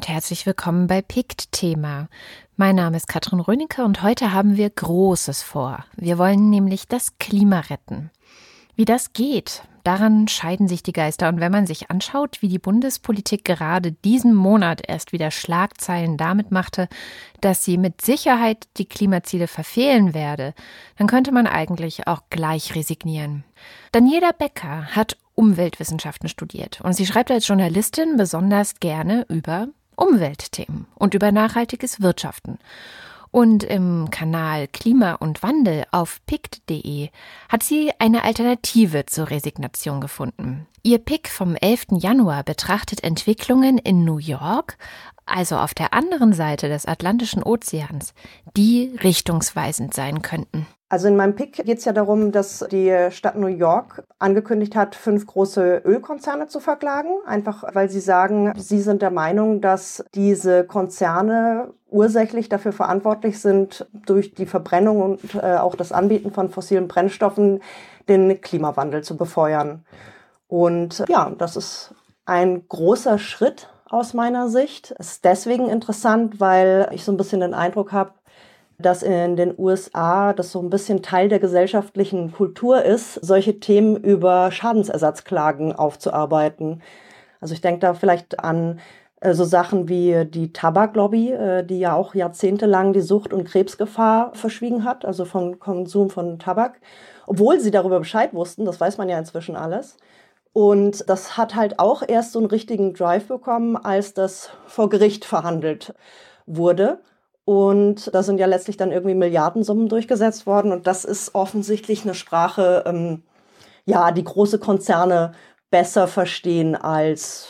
und herzlich willkommen bei PICT Thema. Mein Name ist Katrin Rönecke und heute haben wir Großes vor. Wir wollen nämlich das Klima retten. Wie das geht, daran scheiden sich die Geister. Und wenn man sich anschaut, wie die Bundespolitik gerade diesen Monat erst wieder Schlagzeilen damit machte, dass sie mit Sicherheit die Klimaziele verfehlen werde, dann könnte man eigentlich auch gleich resignieren. Daniela Becker hat Umweltwissenschaften studiert und sie schreibt als Journalistin besonders gerne über Umweltthemen und über nachhaltiges Wirtschaften. Und im Kanal Klima und Wandel auf pict.de hat sie eine Alternative zur Resignation gefunden. Ihr Pick vom 11. Januar betrachtet Entwicklungen in New York, also auf der anderen Seite des Atlantischen Ozeans, die richtungsweisend sein könnten. Also in meinem Pick geht es ja darum, dass die Stadt New York angekündigt hat, fünf große Ölkonzerne zu verklagen, einfach weil sie sagen, sie sind der Meinung, dass diese Konzerne ursächlich dafür verantwortlich sind, durch die Verbrennung und äh, auch das Anbieten von fossilen Brennstoffen den Klimawandel zu befeuern. Und ja, das ist ein großer Schritt aus meiner Sicht. Es ist deswegen interessant, weil ich so ein bisschen den Eindruck habe, dass in den USA das so ein bisschen Teil der gesellschaftlichen Kultur ist, solche Themen über Schadensersatzklagen aufzuarbeiten. Also ich denke da vielleicht an äh, so Sachen wie die Tabaklobby, äh, die ja auch jahrzehntelang die Sucht- und Krebsgefahr verschwiegen hat, also vom Konsum von Tabak, obwohl sie darüber Bescheid wussten, das weiß man ja inzwischen alles. Und das hat halt auch erst so einen richtigen Drive bekommen, als das vor Gericht verhandelt wurde. Und da sind ja letztlich dann irgendwie Milliardensummen durchgesetzt worden. Und das ist offensichtlich eine Sprache, ähm, ja, die große Konzerne besser verstehen als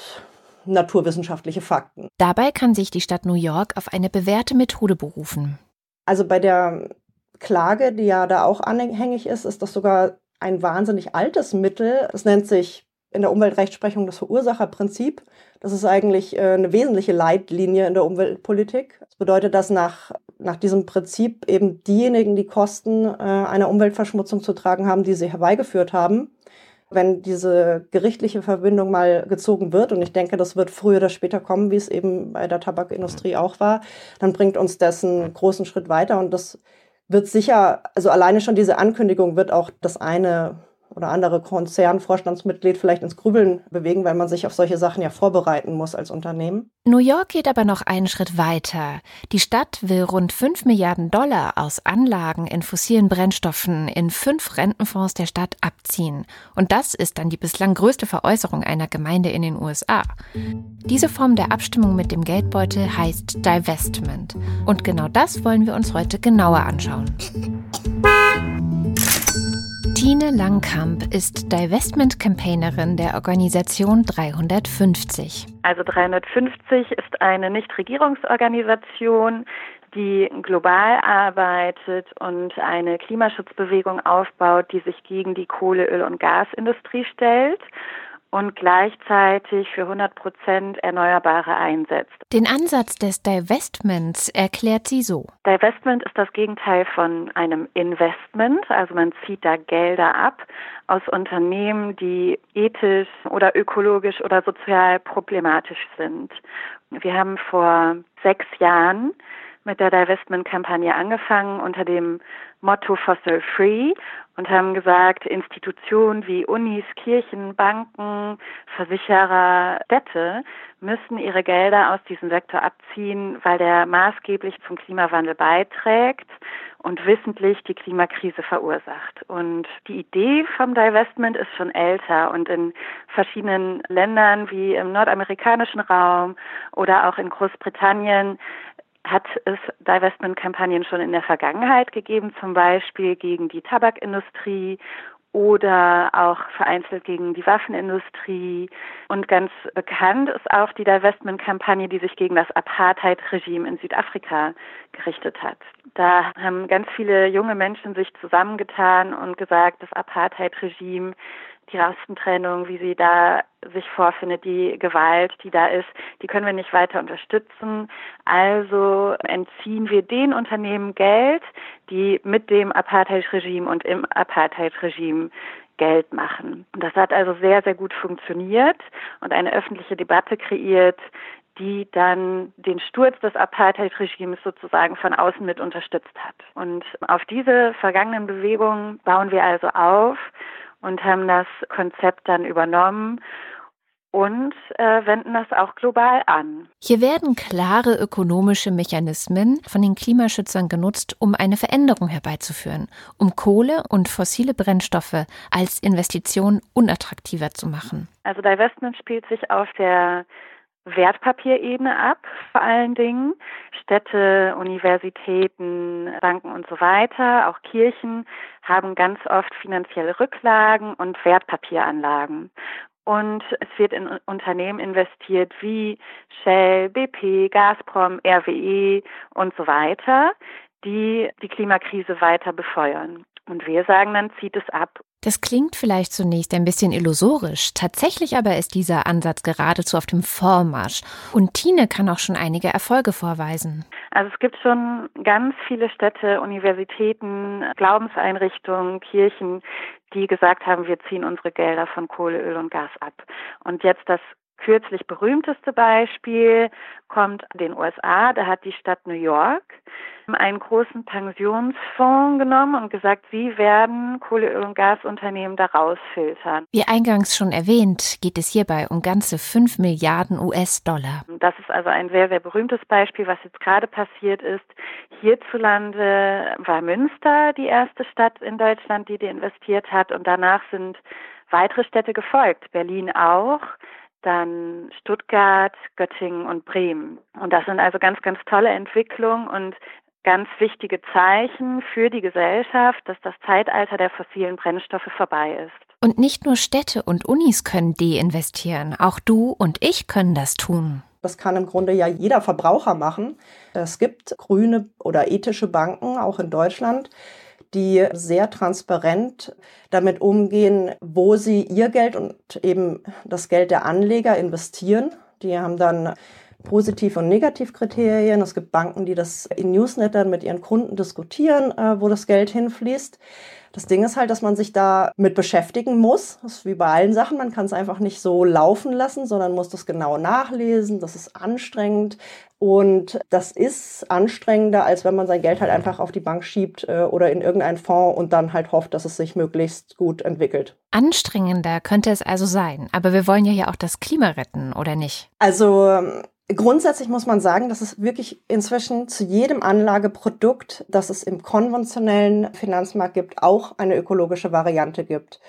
naturwissenschaftliche Fakten. Dabei kann sich die Stadt New York auf eine bewährte Methode berufen. Also bei der Klage, die ja da auch anhängig ist, ist das sogar ein wahnsinnig altes Mittel. Es nennt sich in der Umweltrechtsprechung das Verursacherprinzip. Das ist eigentlich äh, eine wesentliche Leitlinie in der Umweltpolitik. Das bedeutet, dass nach, nach diesem Prinzip eben diejenigen die Kosten äh, einer Umweltverschmutzung zu tragen haben, die sie herbeigeführt haben. Wenn diese gerichtliche Verbindung mal gezogen wird, und ich denke, das wird früher oder später kommen, wie es eben bei der Tabakindustrie auch war, dann bringt uns das einen großen Schritt weiter. Und das wird sicher, also alleine schon diese Ankündigung wird auch das eine oder andere Konzernvorstandsmitglied vielleicht ins Grübeln bewegen, weil man sich auf solche Sachen ja vorbereiten muss als Unternehmen. New York geht aber noch einen Schritt weiter. Die Stadt will rund 5 Milliarden Dollar aus Anlagen in fossilen Brennstoffen in fünf Rentenfonds der Stadt abziehen. Und das ist dann die bislang größte Veräußerung einer Gemeinde in den USA. Diese Form der Abstimmung mit dem Geldbeutel heißt Divestment. Und genau das wollen wir uns heute genauer anschauen. Tine Langkamp ist Divestment-Campaignerin der Organisation 350. Also 350 ist eine Nichtregierungsorganisation, die global arbeitet und eine Klimaschutzbewegung aufbaut, die sich gegen die Kohle-, Öl- und Gasindustrie stellt und gleichzeitig für 100 Prozent Erneuerbare einsetzt. Den Ansatz des Divestments erklärt sie so. Divestment ist das Gegenteil von einem Investment, also man zieht da Gelder ab aus Unternehmen, die ethisch oder ökologisch oder sozial problematisch sind. Wir haben vor sechs Jahren mit der Divestment-Kampagne angefangen unter dem Motto Fossil Free und haben gesagt, Institutionen wie Unis, Kirchen, Banken, Versicherer, Städte müssen ihre Gelder aus diesem Sektor abziehen, weil der maßgeblich zum Klimawandel beiträgt und wissentlich die Klimakrise verursacht. Und die Idee vom Divestment ist schon älter und in verschiedenen Ländern wie im nordamerikanischen Raum oder auch in Großbritannien hat es Divestment-Kampagnen schon in der Vergangenheit gegeben, zum Beispiel gegen die Tabakindustrie oder auch vereinzelt gegen die Waffenindustrie. Und ganz bekannt ist auch die Divestment-Kampagne, die sich gegen das Apartheid-Regime in Südafrika gerichtet hat. Da haben ganz viele junge Menschen sich zusammengetan und gesagt, das Apartheid-Regime die Rassentrennung, wie sie da sich vorfindet, die Gewalt, die da ist, die können wir nicht weiter unterstützen. Also entziehen wir den Unternehmen Geld, die mit dem Apartheid-Regime und im Apartheid-Regime Geld machen. Das hat also sehr, sehr gut funktioniert und eine öffentliche Debatte kreiert, die dann den Sturz des Apartheid-Regimes sozusagen von außen mit unterstützt hat. Und auf diese vergangenen Bewegungen bauen wir also auf und haben das Konzept dann übernommen und äh, wenden das auch global an. Hier werden klare ökonomische Mechanismen von den Klimaschützern genutzt, um eine Veränderung herbeizuführen, um Kohle und fossile Brennstoffe als Investition unattraktiver zu machen. Also Divestment spielt sich auf der Wertpapierebene ab, vor allen Dingen. Städte, Universitäten, Banken und so weiter, auch Kirchen haben ganz oft finanzielle Rücklagen und Wertpapieranlagen. Und es wird in Unternehmen investiert wie Shell, BP, Gazprom, RWE und so weiter, die die Klimakrise weiter befeuern. Und wir sagen dann, zieht es ab. Das klingt vielleicht zunächst ein bisschen illusorisch. Tatsächlich aber ist dieser Ansatz geradezu auf dem Vormarsch. Und Tine kann auch schon einige Erfolge vorweisen. Also es gibt schon ganz viele Städte, Universitäten, Glaubenseinrichtungen, Kirchen, die gesagt haben, wir ziehen unsere Gelder von Kohle, Öl und Gas ab. Und jetzt das kürzlich berühmteste Beispiel kommt den USA. Da hat die Stadt New York einen großen Pensionsfonds genommen und gesagt, sie werden Kohle-, Öl- und Gasunternehmen da rausfiltern. Wie eingangs schon erwähnt, geht es hierbei um ganze 5 Milliarden US-Dollar. Das ist also ein sehr, sehr berühmtes Beispiel, was jetzt gerade passiert ist. Hierzulande war Münster die erste Stadt in Deutschland, die die investiert hat und danach sind weitere Städte gefolgt. Berlin auch dann Stuttgart, Göttingen und Bremen. Und das sind also ganz, ganz tolle Entwicklungen und ganz wichtige Zeichen für die Gesellschaft, dass das Zeitalter der fossilen Brennstoffe vorbei ist. Und nicht nur Städte und Unis können deinvestieren, auch du und ich können das tun. Das kann im Grunde ja jeder Verbraucher machen. Es gibt grüne oder ethische Banken, auch in Deutschland, die sehr transparent damit umgehen, wo sie ihr Geld und eben das Geld der Anleger investieren. Die haben dann Positiv- und Negativkriterien. Es gibt Banken, die das in Newslettern mit ihren Kunden diskutieren, äh, wo das Geld hinfließt. Das Ding ist halt, dass man sich da mit beschäftigen muss. Das ist wie bei allen Sachen. Man kann es einfach nicht so laufen lassen, sondern muss das genau nachlesen. Das ist anstrengend. Und das ist anstrengender, als wenn man sein Geld halt einfach auf die Bank schiebt äh, oder in irgendeinen Fonds und dann halt hofft, dass es sich möglichst gut entwickelt. Anstrengender könnte es also sein. Aber wir wollen ja hier auch das Klima retten, oder nicht? Also Grundsätzlich muss man sagen, dass es wirklich inzwischen zu jedem Anlageprodukt, das es im konventionellen Finanzmarkt gibt, auch eine ökologische Variante gibt.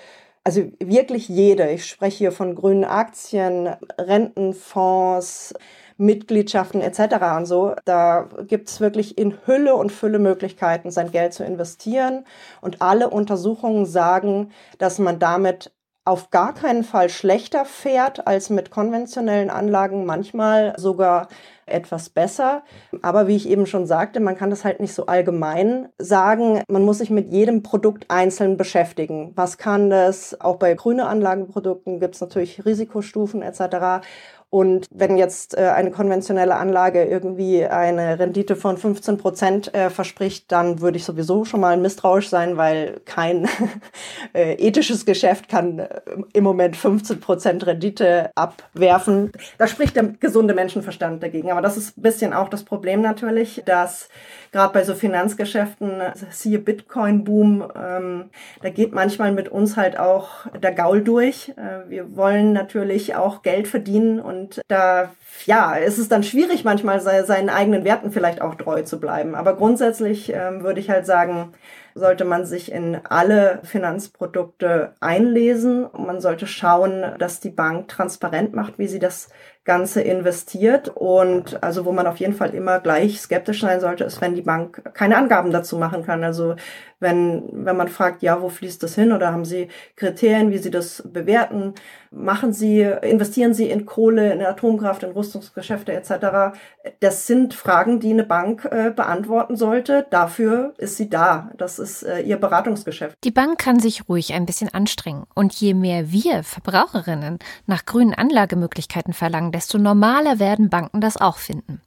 Also wirklich jede. Ich spreche hier von grünen Aktien, Rentenfonds, Mitgliedschaften etc. und so. Da gibt es wirklich in Hülle und Fülle Möglichkeiten, sein Geld zu investieren. Und alle Untersuchungen sagen, dass man damit auf gar keinen Fall schlechter fährt als mit konventionellen Anlagen, manchmal sogar etwas besser. Aber wie ich eben schon sagte, man kann das halt nicht so allgemein sagen. Man muss sich mit jedem Produkt einzeln beschäftigen. Was kann das? Auch bei grünen Anlagenprodukten gibt es natürlich Risikostufen etc. Und wenn jetzt äh, eine konventionelle Anlage irgendwie eine Rendite von 15 Prozent äh, verspricht, dann würde ich sowieso schon mal misstrauisch sein, weil kein äh, ethisches Geschäft kann im Moment 15 Prozent Rendite abwerfen. Da spricht der gesunde Menschenverstand dagegen. Aber das ist ein bisschen auch das Problem natürlich, dass gerade bei so Finanzgeschäften, siehe Bitcoin-Boom, ähm, da geht manchmal mit uns halt auch der Gaul durch. Wir wollen natürlich auch Geld verdienen und da ja, ist es dann schwierig, manchmal seinen eigenen Werten vielleicht auch treu zu bleiben. Aber grundsätzlich ähm, würde ich halt sagen, sollte man sich in alle Finanzprodukte einlesen. Man sollte schauen, dass die Bank transparent macht, wie sie das Ganze investiert. Und also wo man auf jeden Fall immer gleich skeptisch sein sollte, ist, wenn die Bank keine Angaben dazu machen kann. Also wenn, wenn man fragt, ja, wo fließt das hin oder haben Sie Kriterien, wie Sie das bewerten? Machen Sie, investieren Sie in Kohle, in Atomkraft, in Rüstungsgeschäfte etc.? Das sind Fragen, die eine Bank äh, beantworten sollte. Dafür ist sie da. Das ist äh, ihr Beratungsgeschäft. Die Bank kann sich ruhig ein bisschen anstrengen. Und je mehr wir Verbraucherinnen nach grünen Anlagemöglichkeiten verlangen, desto normaler werden Banken das auch finden.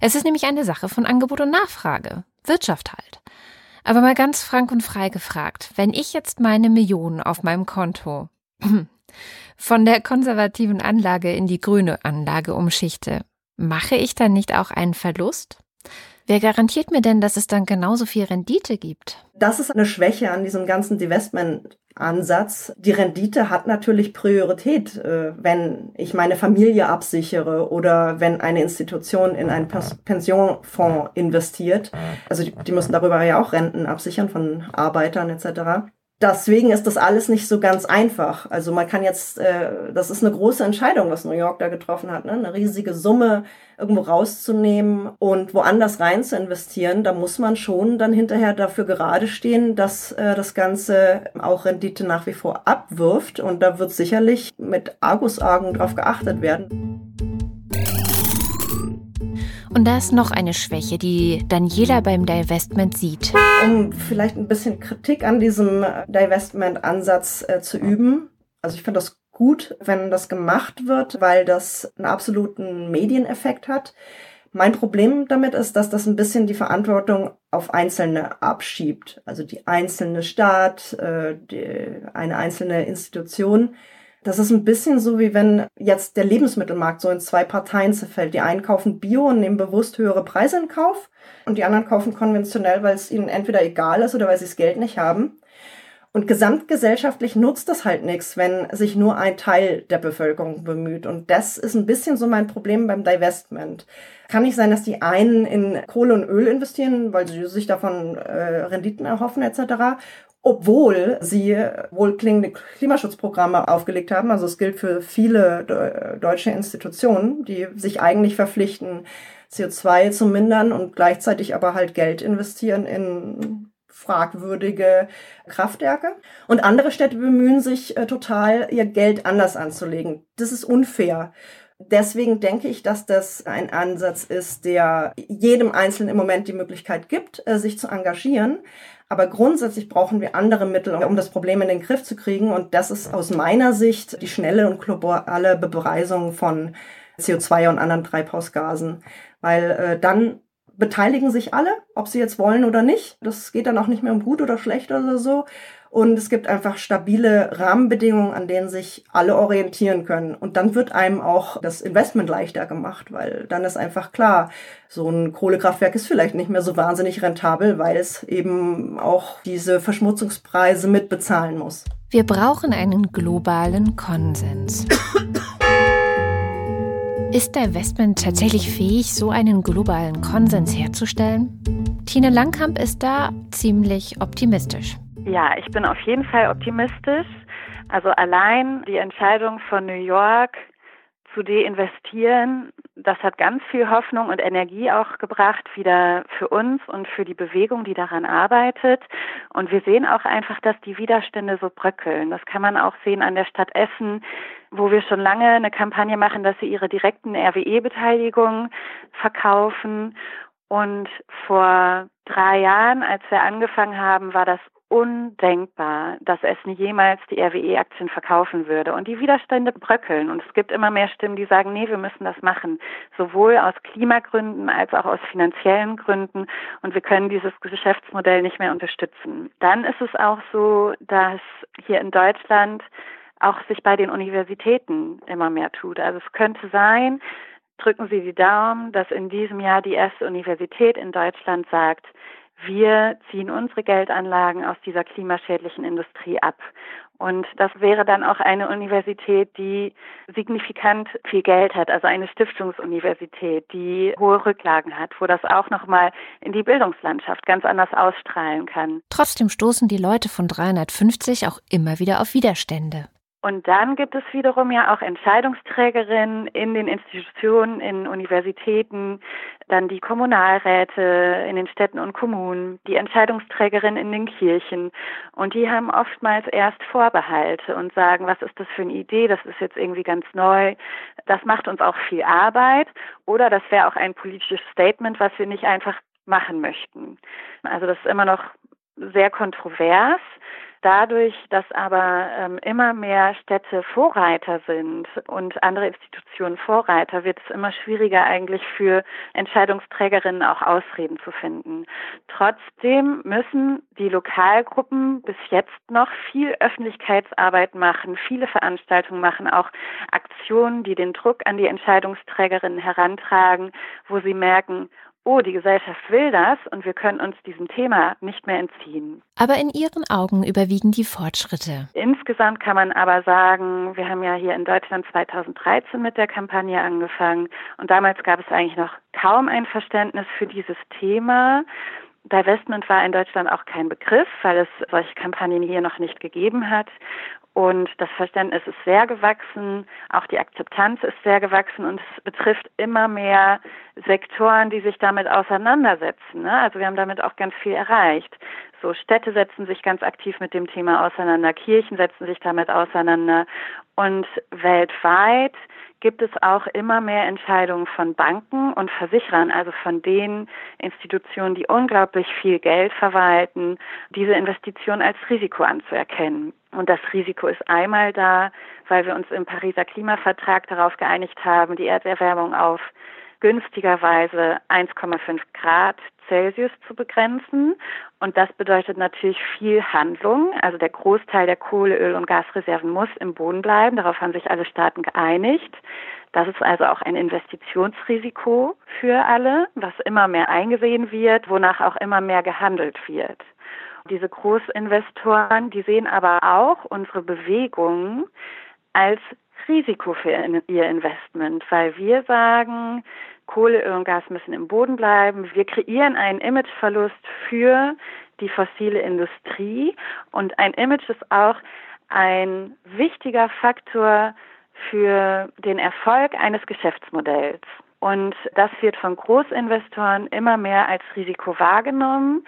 Es ist nämlich eine Sache von Angebot und Nachfrage. Wirtschaft halt. Aber mal ganz frank und frei gefragt, wenn ich jetzt meine Millionen auf meinem Konto von der konservativen Anlage in die grüne Anlage umschichte, mache ich dann nicht auch einen Verlust? Wer garantiert mir denn, dass es dann genauso viel Rendite gibt? Das ist eine Schwäche an diesem ganzen Divestment-Ansatz. Die Rendite hat natürlich Priorität, äh, wenn ich meine Familie absichere oder wenn eine Institution in einen Pensionfonds investiert. Also die, die müssen darüber ja auch Renten absichern von Arbeitern etc. Deswegen ist das alles nicht so ganz einfach. Also man kann jetzt, äh, das ist eine große Entscheidung, was New York da getroffen hat, ne? eine riesige Summe irgendwo rauszunehmen und woanders rein zu investieren. Da muss man schon dann hinterher dafür gerade stehen, dass äh, das Ganze auch Rendite nach wie vor abwirft. Und da wird sicherlich mit Argusaugen drauf geachtet werden. Und da ist noch eine Schwäche, die Daniela beim Divestment sieht. Um vielleicht ein bisschen Kritik an diesem Divestment-Ansatz äh, zu üben. Also ich finde das gut, wenn das gemacht wird, weil das einen absoluten Medieneffekt hat. Mein Problem damit ist, dass das ein bisschen die Verantwortung auf Einzelne abschiebt. Also die einzelne Staat, äh, die, eine einzelne Institution das ist ein bisschen so, wie wenn jetzt der Lebensmittelmarkt so in zwei Parteien zerfällt. Die einen kaufen Bio und nehmen bewusst höhere Preise in Kauf und die anderen kaufen konventionell, weil es ihnen entweder egal ist oder weil sie das Geld nicht haben. Und gesamtgesellschaftlich nutzt das halt nichts, wenn sich nur ein Teil der Bevölkerung bemüht. Und das ist ein bisschen so mein Problem beim Divestment. Kann nicht sein, dass die einen in Kohle und Öl investieren, weil sie sich davon äh, Renditen erhoffen etc obwohl sie wohlklingende Klimaschutzprogramme aufgelegt haben. Also es gilt für viele deutsche Institutionen, die sich eigentlich verpflichten, CO2 zu mindern und gleichzeitig aber halt Geld investieren in fragwürdige Kraftwerke. Und andere Städte bemühen sich äh, total, ihr Geld anders anzulegen. Das ist unfair. Deswegen denke ich, dass das ein Ansatz ist, der jedem Einzelnen im Moment die Möglichkeit gibt, äh, sich zu engagieren. Aber grundsätzlich brauchen wir andere Mittel, um das Problem in den Griff zu kriegen. Und das ist aus meiner Sicht die schnelle und globale Bepreisung von CO2 und anderen Treibhausgasen. Weil äh, dann beteiligen sich alle, ob sie jetzt wollen oder nicht. Das geht dann auch nicht mehr um gut oder schlecht oder so. Und es gibt einfach stabile Rahmenbedingungen, an denen sich alle orientieren können. Und dann wird einem auch das Investment leichter gemacht, weil dann ist einfach klar, so ein Kohlekraftwerk ist vielleicht nicht mehr so wahnsinnig rentabel, weil es eben auch diese Verschmutzungspreise mitbezahlen muss. Wir brauchen einen globalen Konsens. Ist der Investment tatsächlich fähig, so einen globalen Konsens herzustellen? Tine Langkamp ist da ziemlich optimistisch. Ja, ich bin auf jeden Fall optimistisch. Also allein die Entscheidung von New York zu deinvestieren, das hat ganz viel Hoffnung und Energie auch gebracht, wieder für uns und für die Bewegung, die daran arbeitet. Und wir sehen auch einfach, dass die Widerstände so bröckeln. Das kann man auch sehen an der Stadt Essen, wo wir schon lange eine Kampagne machen, dass sie ihre direkten RWE-Beteiligung verkaufen. Und vor drei Jahren, als wir angefangen haben, war das undenkbar, dass Essen jemals die RWE-Aktien verkaufen würde. Und die Widerstände bröckeln. Und es gibt immer mehr Stimmen, die sagen, nee, wir müssen das machen. Sowohl aus Klimagründen als auch aus finanziellen Gründen. Und wir können dieses Geschäftsmodell nicht mehr unterstützen. Dann ist es auch so, dass hier in Deutschland auch sich bei den Universitäten immer mehr tut. Also es könnte sein, drücken Sie die Daumen, dass in diesem Jahr die erste Universität in Deutschland sagt, wir ziehen unsere Geldanlagen aus dieser klimaschädlichen Industrie ab. Und das wäre dann auch eine Universität, die signifikant viel Geld hat, also eine Stiftungsuniversität, die hohe Rücklagen hat, wo das auch nochmal in die Bildungslandschaft ganz anders ausstrahlen kann. Trotzdem stoßen die Leute von 350 auch immer wieder auf Widerstände. Und dann gibt es wiederum ja auch Entscheidungsträgerinnen in den Institutionen, in Universitäten, dann die Kommunalräte in den Städten und Kommunen, die Entscheidungsträgerinnen in den Kirchen. Und die haben oftmals erst Vorbehalte und sagen, was ist das für eine Idee, das ist jetzt irgendwie ganz neu, das macht uns auch viel Arbeit oder das wäre auch ein politisches Statement, was wir nicht einfach machen möchten. Also das ist immer noch sehr kontrovers. Dadurch, dass aber ähm, immer mehr Städte Vorreiter sind und andere Institutionen Vorreiter, wird es immer schwieriger eigentlich für Entscheidungsträgerinnen auch Ausreden zu finden. Trotzdem müssen die Lokalgruppen bis jetzt noch viel Öffentlichkeitsarbeit machen, viele Veranstaltungen machen, auch Aktionen, die den Druck an die Entscheidungsträgerinnen herantragen, wo sie merken, oh, die Gesellschaft will das und wir können uns diesem Thema nicht mehr entziehen. Aber in Ihren Augen überwiegen die Fortschritte. Insgesamt kann man aber sagen, wir haben ja hier in Deutschland 2013 mit der Kampagne angefangen und damals gab es eigentlich noch kaum ein Verständnis für dieses Thema. Divestment war in Deutschland auch kein Begriff, weil es solche Kampagnen hier noch nicht gegeben hat. Und das Verständnis ist sehr gewachsen, auch die Akzeptanz ist sehr gewachsen und es betrifft immer mehr Sektoren, die sich damit auseinandersetzen. Ne? Also wir haben damit auch ganz viel erreicht. So Städte setzen sich ganz aktiv mit dem Thema auseinander, Kirchen setzen sich damit auseinander und weltweit gibt es auch immer mehr Entscheidungen von Banken und Versicherern, also von den Institutionen, die unglaublich viel Geld verwalten, diese Investition als Risiko anzuerkennen. Und das Risiko ist einmal da, weil wir uns im Pariser Klimavertrag darauf geeinigt haben, die Erderwärmung auf günstigerweise 1,5 Grad Celsius zu begrenzen. Und das bedeutet natürlich viel Handlung. Also der Großteil der Kohle, Öl und Gasreserven muss im Boden bleiben. Darauf haben sich alle Staaten geeinigt. Das ist also auch ein Investitionsrisiko für alle, was immer mehr eingesehen wird, wonach auch immer mehr gehandelt wird. Diese Großinvestoren, die sehen aber auch unsere Bewegungen als Risiko für ihr Investment, weil wir sagen, Kohle, Öl und Gas müssen im Boden bleiben. Wir kreieren einen Imageverlust für die fossile Industrie und ein Image ist auch ein wichtiger Faktor für den Erfolg eines Geschäftsmodells. Und das wird von Großinvestoren immer mehr als Risiko wahrgenommen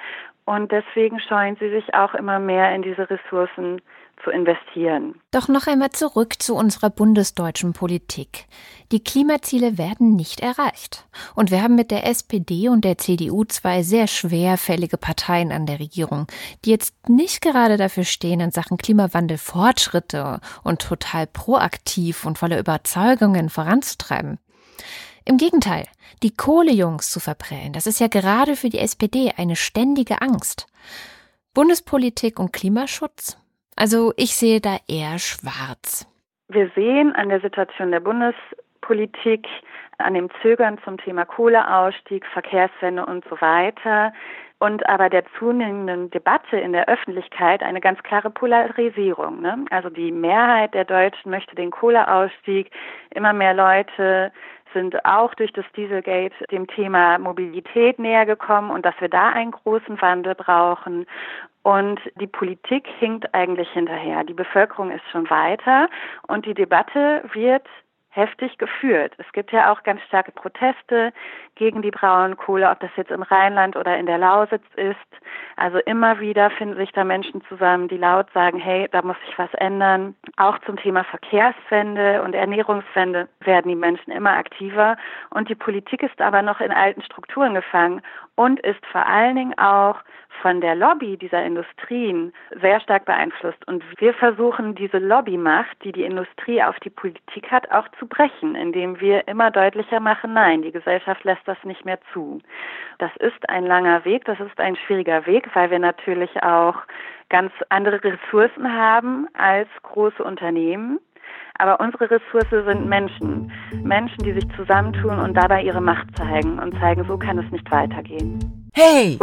und deswegen scheuen sie sich auch immer mehr in diese Ressourcen zu investieren. Doch noch einmal zurück zu unserer bundesdeutschen Politik. Die Klimaziele werden nicht erreicht. Und wir haben mit der SPD und der CDU zwei sehr schwerfällige Parteien an der Regierung, die jetzt nicht gerade dafür stehen, in Sachen Klimawandel Fortschritte und total proaktiv und voller Überzeugungen voranzutreiben. Im Gegenteil, die Kohlejungs zu verprellen, das ist ja gerade für die SPD eine ständige Angst. Bundespolitik und Klimaschutz? Also ich sehe da eher schwarz. Wir sehen an der Situation der Bundespolitik, an dem Zögern zum Thema Kohleausstieg, Verkehrswende und so weiter, und aber der zunehmenden Debatte in der Öffentlichkeit eine ganz klare Polarisierung. Ne? Also die Mehrheit der Deutschen möchte den Kohleausstieg. Immer mehr Leute sind auch durch das Dieselgate dem Thema Mobilität näher gekommen und dass wir da einen großen Wandel brauchen. Und die Politik hinkt eigentlich hinterher. Die Bevölkerung ist schon weiter und die Debatte wird heftig geführt. Es gibt ja auch ganz starke Proteste gegen die Braunkohle, ob das jetzt im Rheinland oder in der Lausitz ist. Also immer wieder finden sich da Menschen zusammen, die laut sagen, hey, da muss sich was ändern. Auch zum Thema Verkehrswende und Ernährungswende werden die Menschen immer aktiver. Und die Politik ist aber noch in alten Strukturen gefangen und ist vor allen Dingen auch von der Lobby dieser Industrien sehr stark beeinflusst. Und wir versuchen, diese Lobbymacht, die die Industrie auf die Politik hat, auch zu brechen, indem wir immer deutlicher machen, nein, die Gesellschaft lässt das nicht mehr zu. Das ist ein langer Weg, das ist ein schwieriger Weg, weil wir natürlich auch ganz andere Ressourcen haben als große Unternehmen. Aber unsere Ressource sind Menschen. Menschen, die sich zusammentun und dabei ihre Macht zeigen und zeigen, so kann es nicht weitergehen. Hey!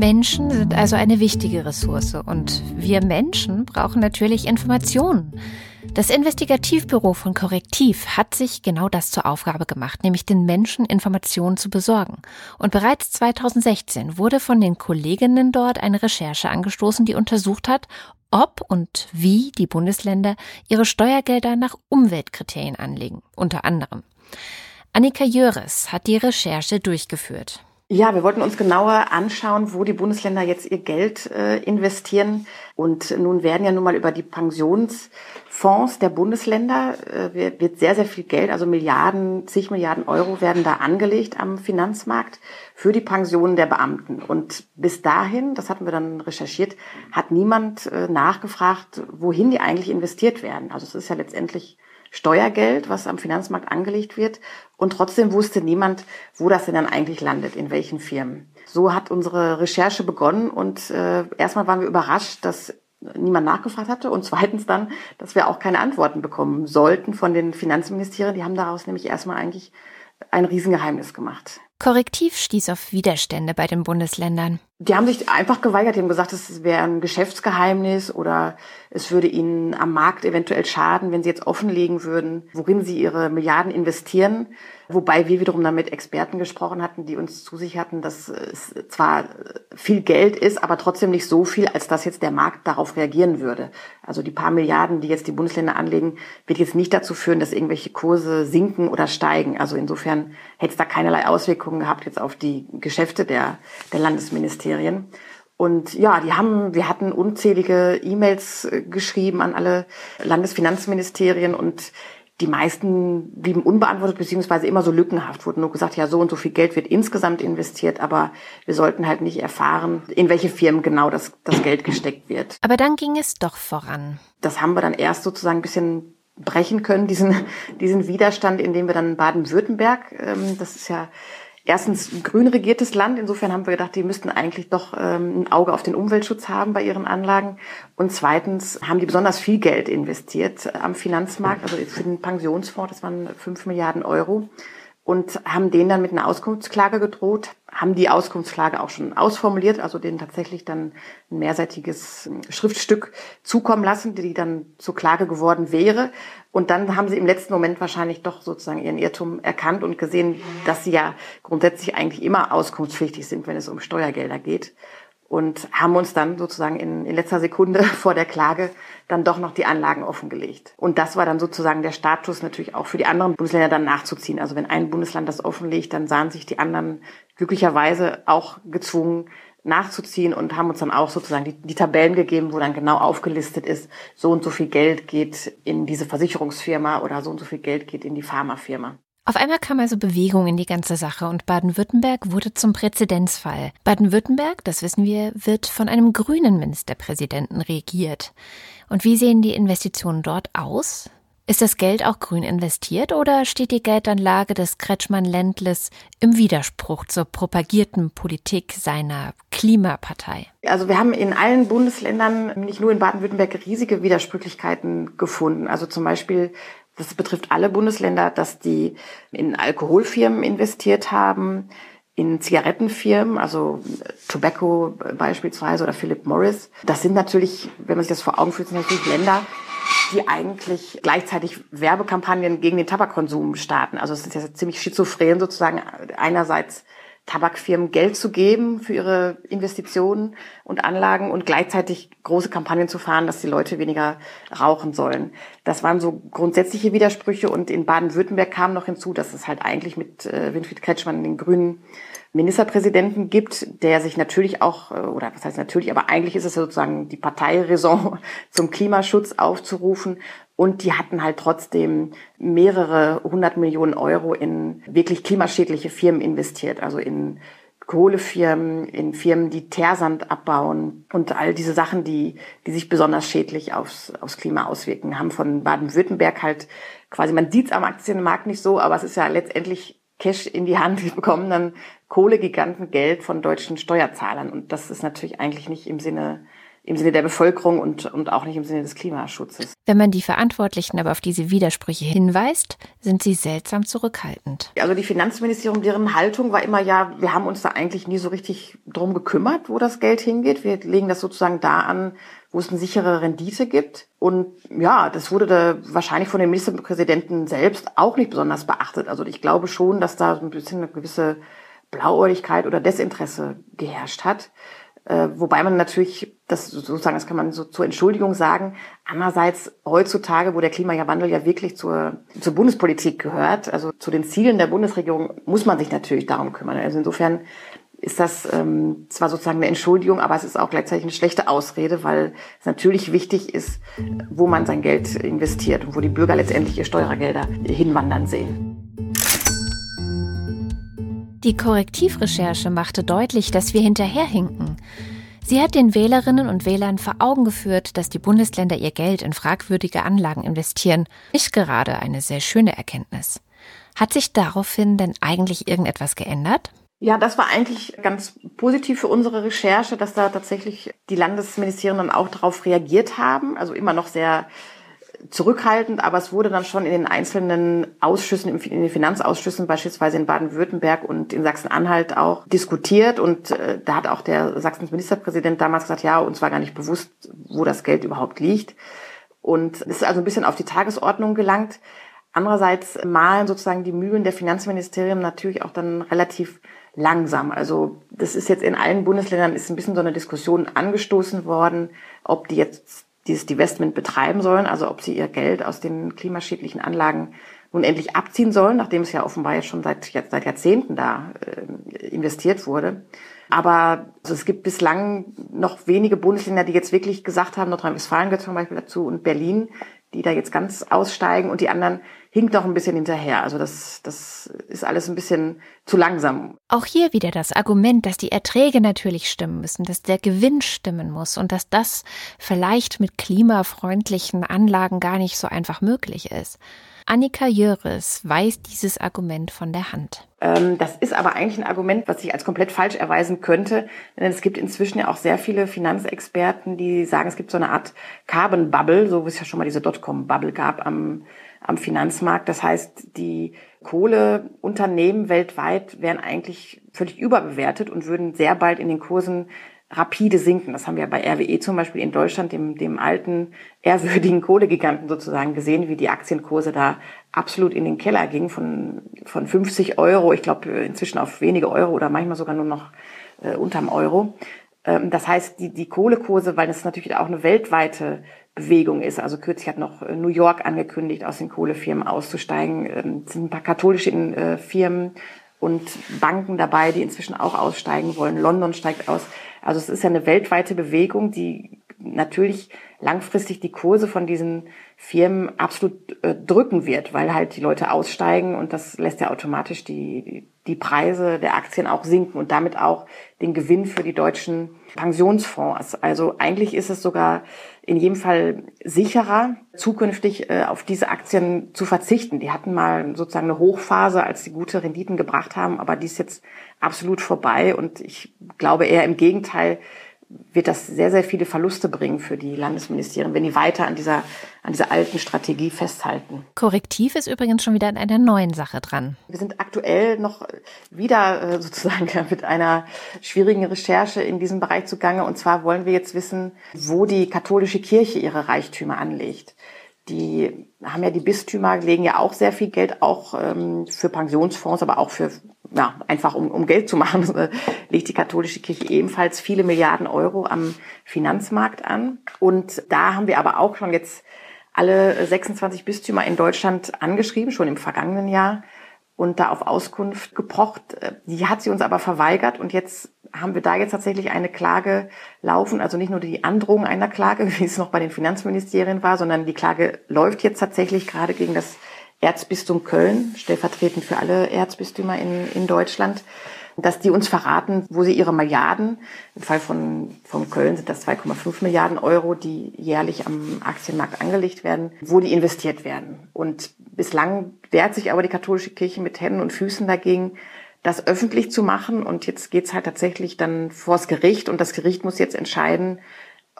Menschen sind also eine wichtige Ressource und wir Menschen brauchen natürlich Informationen. Das Investigativbüro von Korrektiv hat sich genau das zur Aufgabe gemacht, nämlich den Menschen Informationen zu besorgen. Und bereits 2016 wurde von den Kolleginnen dort eine Recherche angestoßen, die untersucht hat, ob und wie die Bundesländer ihre Steuergelder nach Umweltkriterien anlegen, unter anderem. Annika Jöres hat die Recherche durchgeführt. Ja, wir wollten uns genauer anschauen, wo die Bundesländer jetzt ihr Geld äh, investieren. Und nun werden ja nun mal über die Pensions Fonds der Bundesländer äh, wird sehr, sehr viel Geld, also Milliarden, zig Milliarden Euro werden da angelegt am Finanzmarkt für die Pensionen der Beamten. Und bis dahin, das hatten wir dann recherchiert, hat niemand äh, nachgefragt, wohin die eigentlich investiert werden. Also es ist ja letztendlich Steuergeld, was am Finanzmarkt angelegt wird. Und trotzdem wusste niemand, wo das denn dann eigentlich landet, in welchen Firmen. So hat unsere Recherche begonnen und äh, erstmal waren wir überrascht, dass niemand nachgefragt hatte und zweitens dann, dass wir auch keine Antworten bekommen sollten von den Finanzministerien. Die haben daraus nämlich erstmal eigentlich ein Riesengeheimnis gemacht. Korrektiv stieß auf Widerstände bei den Bundesländern. Die haben sich einfach geweigert, die haben gesagt, es wäre ein Geschäftsgeheimnis oder es würde ihnen am Markt eventuell schaden, wenn sie jetzt offenlegen würden, worin sie ihre Milliarden investieren. Wobei wir wiederum dann mit Experten gesprochen hatten, die uns zusicherten, dass es zwar viel Geld ist, aber trotzdem nicht so viel, als dass jetzt der Markt darauf reagieren würde. Also die paar Milliarden, die jetzt die Bundesländer anlegen, wird jetzt nicht dazu führen, dass irgendwelche Kurse sinken oder steigen. Also insofern hätte es da keinerlei Auswirkungen gehabt jetzt auf die Geschäfte der, der Landesministerien. Und ja, die haben, wir hatten unzählige E-Mails äh, geschrieben an alle Landesfinanzministerien und die meisten blieben unbeantwortet beziehungsweise immer so lückenhaft. Wurde nur gesagt, ja, so und so viel Geld wird insgesamt investiert, aber wir sollten halt nicht erfahren, in welche Firmen genau das, das Geld gesteckt wird. Aber dann ging es doch voran. Das haben wir dann erst sozusagen ein bisschen brechen können, diesen, diesen Widerstand, indem wir dann Baden-Württemberg, ähm, das ist ja erstens ein grün regiertes Land. Insofern haben wir gedacht, die müssten eigentlich doch ähm, ein Auge auf den Umweltschutz haben bei ihren Anlagen. Und zweitens haben die besonders viel Geld investiert am Finanzmarkt, also für den Pensionsfonds, das waren fünf Milliarden Euro und haben denen dann mit einer Auskunftsklage gedroht, haben die Auskunftsklage auch schon ausformuliert, also denen tatsächlich dann ein mehrseitiges Schriftstück zukommen lassen, die dann zur Klage geworden wäre. Und dann haben sie im letzten Moment wahrscheinlich doch sozusagen ihren Irrtum erkannt und gesehen, dass sie ja grundsätzlich eigentlich immer auskunftspflichtig sind, wenn es um Steuergelder geht und haben uns dann sozusagen in, in letzter Sekunde vor der Klage dann doch noch die Anlagen offengelegt. Und das war dann sozusagen der Status natürlich auch für die anderen Bundesländer dann nachzuziehen. Also wenn ein Bundesland das offenlegt, dann sahen sich die anderen glücklicherweise auch gezwungen, nachzuziehen und haben uns dann auch sozusagen die, die, Tabellen gegeben, wo dann genau aufgelistet ist, so und so viel Geld geht in diese Versicherungsfirma oder so und so viel Geld geht in die Pharmafirma. Auf einmal kam also Bewegung in die ganze Sache und Baden-Württemberg wurde zum Präzedenzfall. Baden-Württemberg, das wissen wir, wird von einem grünen Ministerpräsidenten regiert. Und wie sehen die Investitionen dort aus? Ist das Geld auch grün investiert oder steht die Geldanlage des Kretschmann-Ländles im Widerspruch zur propagierten Politik seiner Klimapartei? Also wir haben in allen Bundesländern, nicht nur in Baden-Württemberg, riesige Widersprüchlichkeiten gefunden. Also zum Beispiel das betrifft alle Bundesländer, dass die in Alkoholfirmen investiert haben, in Zigarettenfirmen, also Tobacco beispielsweise oder Philip Morris. Das sind natürlich, wenn man sich das vor Augen führt, sind natürlich Länder, die eigentlich gleichzeitig Werbekampagnen gegen den Tabakkonsum starten. Also es ist ja ziemlich schizophren sozusagen. Einerseits Tabakfirmen Geld zu geben für ihre Investitionen und Anlagen und gleichzeitig große Kampagnen zu fahren, dass die Leute weniger rauchen sollen. Das waren so grundsätzliche Widersprüche und in Baden-Württemberg kam noch hinzu, dass es halt eigentlich mit äh, Winfried Kretschmann den Grünen Ministerpräsidenten gibt, der sich natürlich auch, äh, oder was heißt natürlich, aber eigentlich ist es sozusagen die Parteiräson zum Klimaschutz aufzurufen. Und die hatten halt trotzdem mehrere hundert Millionen Euro in wirklich klimaschädliche Firmen investiert, also in Kohlefirmen, in Firmen, die Teersand abbauen. Und all diese Sachen, die, die sich besonders schädlich aufs, aufs Klima auswirken, haben von Baden-Württemberg halt quasi, man sieht es am Aktienmarkt nicht so, aber es ist ja letztendlich Cash in die Hand, die bekommen dann Kohlegiganten Geld von deutschen Steuerzahlern. Und das ist natürlich eigentlich nicht im Sinne im Sinne der Bevölkerung und, und auch nicht im Sinne des Klimaschutzes. Wenn man die Verantwortlichen aber auf diese Widersprüche hinweist, sind sie seltsam zurückhaltend. Also die Finanzministerium, deren Haltung war immer ja, wir haben uns da eigentlich nie so richtig drum gekümmert, wo das Geld hingeht. Wir legen das sozusagen da an, wo es eine sichere Rendite gibt. Und ja, das wurde da wahrscheinlich von den Ministerpräsidenten selbst auch nicht besonders beachtet. Also ich glaube schon, dass da so ein bisschen eine gewisse Blauäugigkeit oder Desinteresse geherrscht hat. Äh, wobei man natürlich, das sozusagen, das kann man so zur Entschuldigung sagen, andererseits heutzutage, wo der Klimawandel ja wirklich zur, zur Bundespolitik gehört, also zu den Zielen der Bundesregierung, muss man sich natürlich darum kümmern. Also insofern ist das ähm, zwar sozusagen eine Entschuldigung, aber es ist auch gleichzeitig eine schlechte Ausrede, weil es natürlich wichtig ist, wo man sein Geld investiert und wo die Bürger letztendlich ihr Steuergelder hinwandern sehen. Die Korrektivrecherche machte deutlich, dass wir hinterherhinken. Sie hat den Wählerinnen und Wählern vor Augen geführt, dass die Bundesländer ihr Geld in fragwürdige Anlagen investieren. Nicht gerade eine sehr schöne Erkenntnis. Hat sich daraufhin denn eigentlich irgendetwas geändert? Ja, das war eigentlich ganz positiv für unsere Recherche, dass da tatsächlich die Landesministerien dann auch darauf reagiert haben. Also immer noch sehr zurückhaltend, aber es wurde dann schon in den einzelnen Ausschüssen, in den Finanzausschüssen, beispielsweise in Baden-Württemberg und in Sachsen-Anhalt auch diskutiert. Und äh, da hat auch der Sachsens Ministerpräsident damals gesagt, ja, uns war gar nicht bewusst, wo das Geld überhaupt liegt. Und es ist also ein bisschen auf die Tagesordnung gelangt. Andererseits malen sozusagen die Mühlen der Finanzministerien natürlich auch dann relativ langsam. Also das ist jetzt in allen Bundesländern ist ein bisschen so eine Diskussion angestoßen worden, ob die jetzt dieses Divestment betreiben sollen, also ob sie ihr Geld aus den klimaschädlichen Anlagen nun endlich abziehen sollen, nachdem es ja offenbar jetzt schon seit, seit Jahrzehnten da äh, investiert wurde. Aber also es gibt bislang noch wenige Bundesländer, die jetzt wirklich gesagt haben, Nordrhein-Westfalen gehört zum Beispiel dazu und Berlin, die da jetzt ganz aussteigen und die anderen hinkt noch ein bisschen hinterher. Also das, das ist alles ein bisschen zu langsam. Auch hier wieder das Argument, dass die Erträge natürlich stimmen müssen, dass der Gewinn stimmen muss und dass das vielleicht mit klimafreundlichen Anlagen gar nicht so einfach möglich ist. Annika Jöris weist dieses Argument von der Hand. Ähm, das ist aber eigentlich ein Argument, was sich als komplett falsch erweisen könnte. Denn es gibt inzwischen ja auch sehr viele Finanzexperten, die sagen, es gibt so eine Art Carbon Bubble, so wie es ja schon mal diese Dotcom Bubble gab am am Finanzmarkt. Das heißt, die Kohleunternehmen weltweit wären eigentlich völlig überbewertet und würden sehr bald in den Kursen rapide sinken. Das haben wir bei RWE zum Beispiel in Deutschland, dem, dem alten, ehrwürdigen Kohlegiganten sozusagen gesehen, wie die Aktienkurse da absolut in den Keller gingen von, von 50 Euro, ich glaube inzwischen auf wenige Euro oder manchmal sogar nur noch äh, unterm Euro. Ähm, das heißt, die, die Kohlekurse, weil das natürlich auch eine weltweite Bewegung ist. Also kürzlich hat noch äh, New York angekündigt, aus den Kohlefirmen auszusteigen. Ähm, es sind ein paar katholische äh, Firmen und Banken dabei, die inzwischen auch aussteigen wollen. London steigt aus. Also es ist ja eine weltweite Bewegung, die natürlich langfristig die Kurse von diesen Firmen absolut äh, drücken wird, weil halt die Leute aussteigen und das lässt ja automatisch die, die Preise der Aktien auch sinken und damit auch den Gewinn für die deutschen Pensionsfonds. Also eigentlich ist es sogar in jedem Fall sicherer, zukünftig äh, auf diese Aktien zu verzichten. Die hatten mal sozusagen eine Hochphase, als sie gute Renditen gebracht haben, aber die ist jetzt absolut vorbei und ich glaube eher im Gegenteil, wird das sehr, sehr viele Verluste bringen für die Landesministerien, wenn die weiter an dieser, an dieser alten Strategie festhalten. Korrektiv ist übrigens schon wieder an einer neuen Sache dran. Wir sind aktuell noch wieder äh, sozusagen mit einer schwierigen Recherche in diesem Bereich zugange. Und zwar wollen wir jetzt wissen, wo die katholische Kirche ihre Reichtümer anlegt. Die haben ja die Bistümer, legen ja auch sehr viel Geld, auch ähm, für Pensionsfonds, aber auch für ja, einfach um, um Geld zu machen, legt die katholische Kirche ebenfalls viele Milliarden Euro am Finanzmarkt an. Und da haben wir aber auch schon jetzt alle 26 Bistümer in Deutschland angeschrieben, schon im vergangenen Jahr, und da auf Auskunft gepocht. Die hat sie uns aber verweigert und jetzt haben wir da jetzt tatsächlich eine Klage laufen, also nicht nur die Androhung einer Klage, wie es noch bei den Finanzministerien war, sondern die Klage läuft jetzt tatsächlich gerade gegen das Erzbistum Köln, stellvertretend für alle Erzbistümer in, in Deutschland, dass die uns verraten, wo sie ihre Milliarden, im Fall von, von Köln sind das 2,5 Milliarden Euro, die jährlich am Aktienmarkt angelegt werden, wo die investiert werden. Und bislang wehrt sich aber die katholische Kirche mit Händen und Füßen dagegen, das öffentlich zu machen. Und jetzt geht's halt tatsächlich dann vors Gericht und das Gericht muss jetzt entscheiden,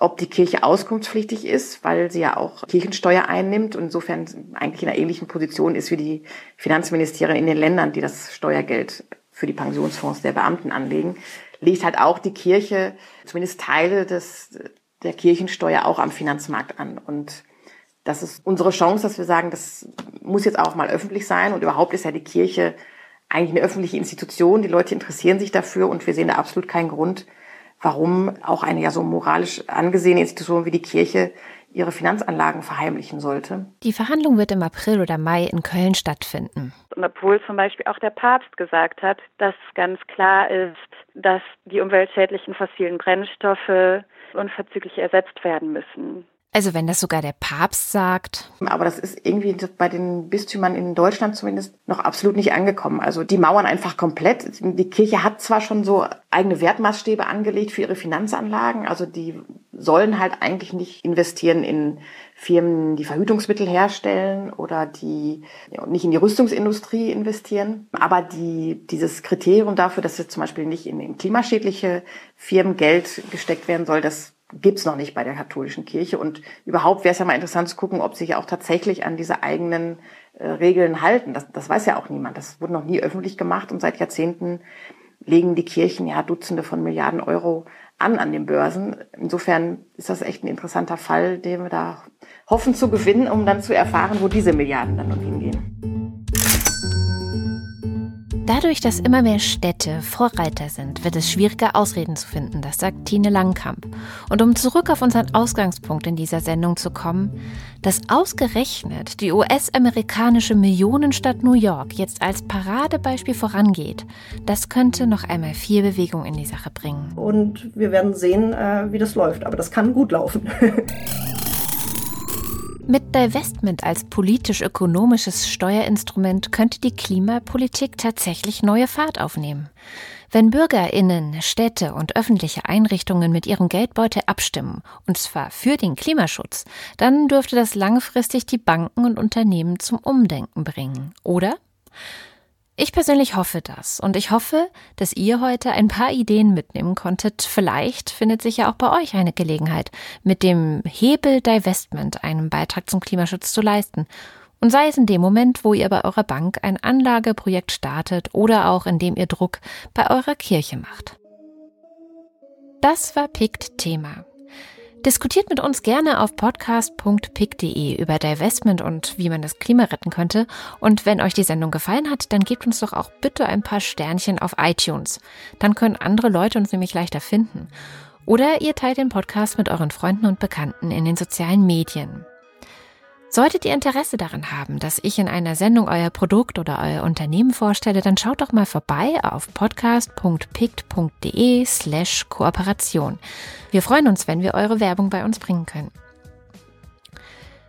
ob die Kirche auskunftspflichtig ist, weil sie ja auch Kirchensteuer einnimmt und insofern eigentlich in einer ähnlichen Position ist wie die Finanzministerien in den Ländern, die das Steuergeld für die Pensionsfonds der Beamten anlegen, legt halt auch die Kirche zumindest Teile des, der Kirchensteuer auch am Finanzmarkt an. Und das ist unsere Chance, dass wir sagen, das muss jetzt auch mal öffentlich sein. Und überhaupt ist ja die Kirche eigentlich eine öffentliche Institution. Die Leute interessieren sich dafür und wir sehen da absolut keinen Grund, warum auch eine ja so moralisch angesehene Institution wie die Kirche ihre Finanzanlagen verheimlichen sollte. Die Verhandlung wird im April oder Mai in Köln stattfinden. Und obwohl zum Beispiel auch der Papst gesagt hat, dass ganz klar ist, dass die umweltschädlichen fossilen Brennstoffe unverzüglich ersetzt werden müssen. Also wenn das sogar der Papst sagt. Aber das ist irgendwie bei den Bistümern in Deutschland zumindest noch absolut nicht angekommen. Also die mauern einfach komplett. Die Kirche hat zwar schon so eigene Wertmaßstäbe angelegt für ihre Finanzanlagen. Also die sollen halt eigentlich nicht investieren in Firmen, die Verhütungsmittel herstellen oder die ja, nicht in die Rüstungsindustrie investieren. Aber die, dieses Kriterium dafür, dass jetzt zum Beispiel nicht in, in klimaschädliche Firmen Geld gesteckt werden soll, das gibt's noch nicht bei der katholischen Kirche. Und überhaupt wäre es ja mal interessant zu gucken, ob sich auch tatsächlich an diese eigenen äh, Regeln halten. Das, das weiß ja auch niemand. Das wurde noch nie öffentlich gemacht und seit Jahrzehnten legen die Kirchen ja Dutzende von Milliarden Euro an an den Börsen. Insofern ist das echt ein interessanter Fall, den wir da hoffen zu gewinnen, um dann zu erfahren, wo diese Milliarden dann nun hingehen. Dadurch, dass immer mehr Städte Vorreiter sind, wird es schwieriger, Ausreden zu finden, das sagt Tine Langkamp. Und um zurück auf unseren Ausgangspunkt in dieser Sendung zu kommen, dass ausgerechnet die US-amerikanische Millionenstadt New York jetzt als Paradebeispiel vorangeht, das könnte noch einmal viel Bewegung in die Sache bringen. Und wir werden sehen, äh, wie das läuft. Aber das kann gut laufen. Mit Divestment als politisch-ökonomisches Steuerinstrument könnte die Klimapolitik tatsächlich neue Fahrt aufnehmen. Wenn Bürgerinnen, Städte und öffentliche Einrichtungen mit ihrem Geldbeutel abstimmen, und zwar für den Klimaschutz, dann dürfte das langfristig die Banken und Unternehmen zum Umdenken bringen, oder? Ich persönlich hoffe das und ich hoffe, dass ihr heute ein paar Ideen mitnehmen konntet. Vielleicht findet sich ja auch bei euch eine Gelegenheit, mit dem Hebel Divestment einen Beitrag zum Klimaschutz zu leisten. Und sei es in dem Moment, wo ihr bei eurer Bank ein Anlageprojekt startet oder auch indem ihr Druck bei eurer Kirche macht. Das war PICT Thema. Diskutiert mit uns gerne auf podcast.pick.de über Divestment und wie man das Klima retten könnte. Und wenn euch die Sendung gefallen hat, dann gebt uns doch auch bitte ein paar Sternchen auf iTunes. Dann können andere Leute uns nämlich leichter finden. Oder ihr teilt den Podcast mit euren Freunden und Bekannten in den sozialen Medien. Solltet ihr Interesse daran haben, dass ich in einer Sendung euer Produkt oder euer Unternehmen vorstelle, dann schaut doch mal vorbei auf podcast.pict.de slash Kooperation. Wir freuen uns, wenn wir eure Werbung bei uns bringen können.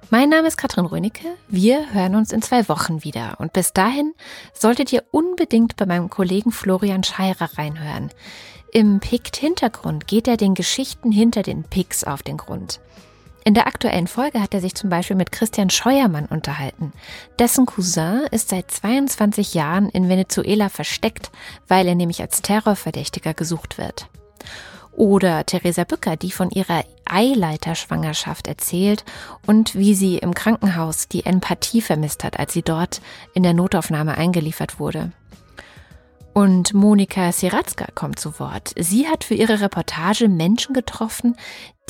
Mein Name ist Katrin Rönecke. Wir hören uns in zwei Wochen wieder. Und bis dahin solltet ihr unbedingt bei meinem Kollegen Florian Scheirer reinhören. Im Pict Hintergrund geht er den Geschichten hinter den Pics auf den Grund. In der aktuellen Folge hat er sich zum Beispiel mit Christian Scheuermann unterhalten. Dessen Cousin ist seit 22 Jahren in Venezuela versteckt, weil er nämlich als Terrorverdächtiger gesucht wird. Oder Theresa Bücker, die von ihrer Eileiterschwangerschaft erzählt und wie sie im Krankenhaus die Empathie vermisst hat, als sie dort in der Notaufnahme eingeliefert wurde. Und Monika Siratzka kommt zu Wort. Sie hat für ihre Reportage Menschen getroffen,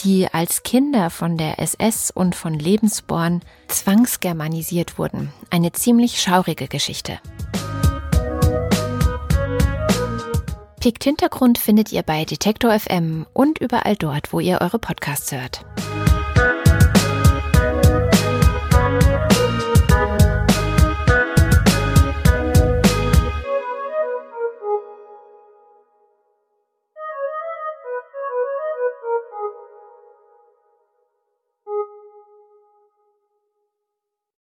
die als Kinder von der SS und von Lebensborn zwangsgermanisiert wurden. Eine ziemlich schaurige Geschichte. Pikt Hintergrund findet ihr bei Detektor FM und überall dort, wo ihr eure Podcasts hört.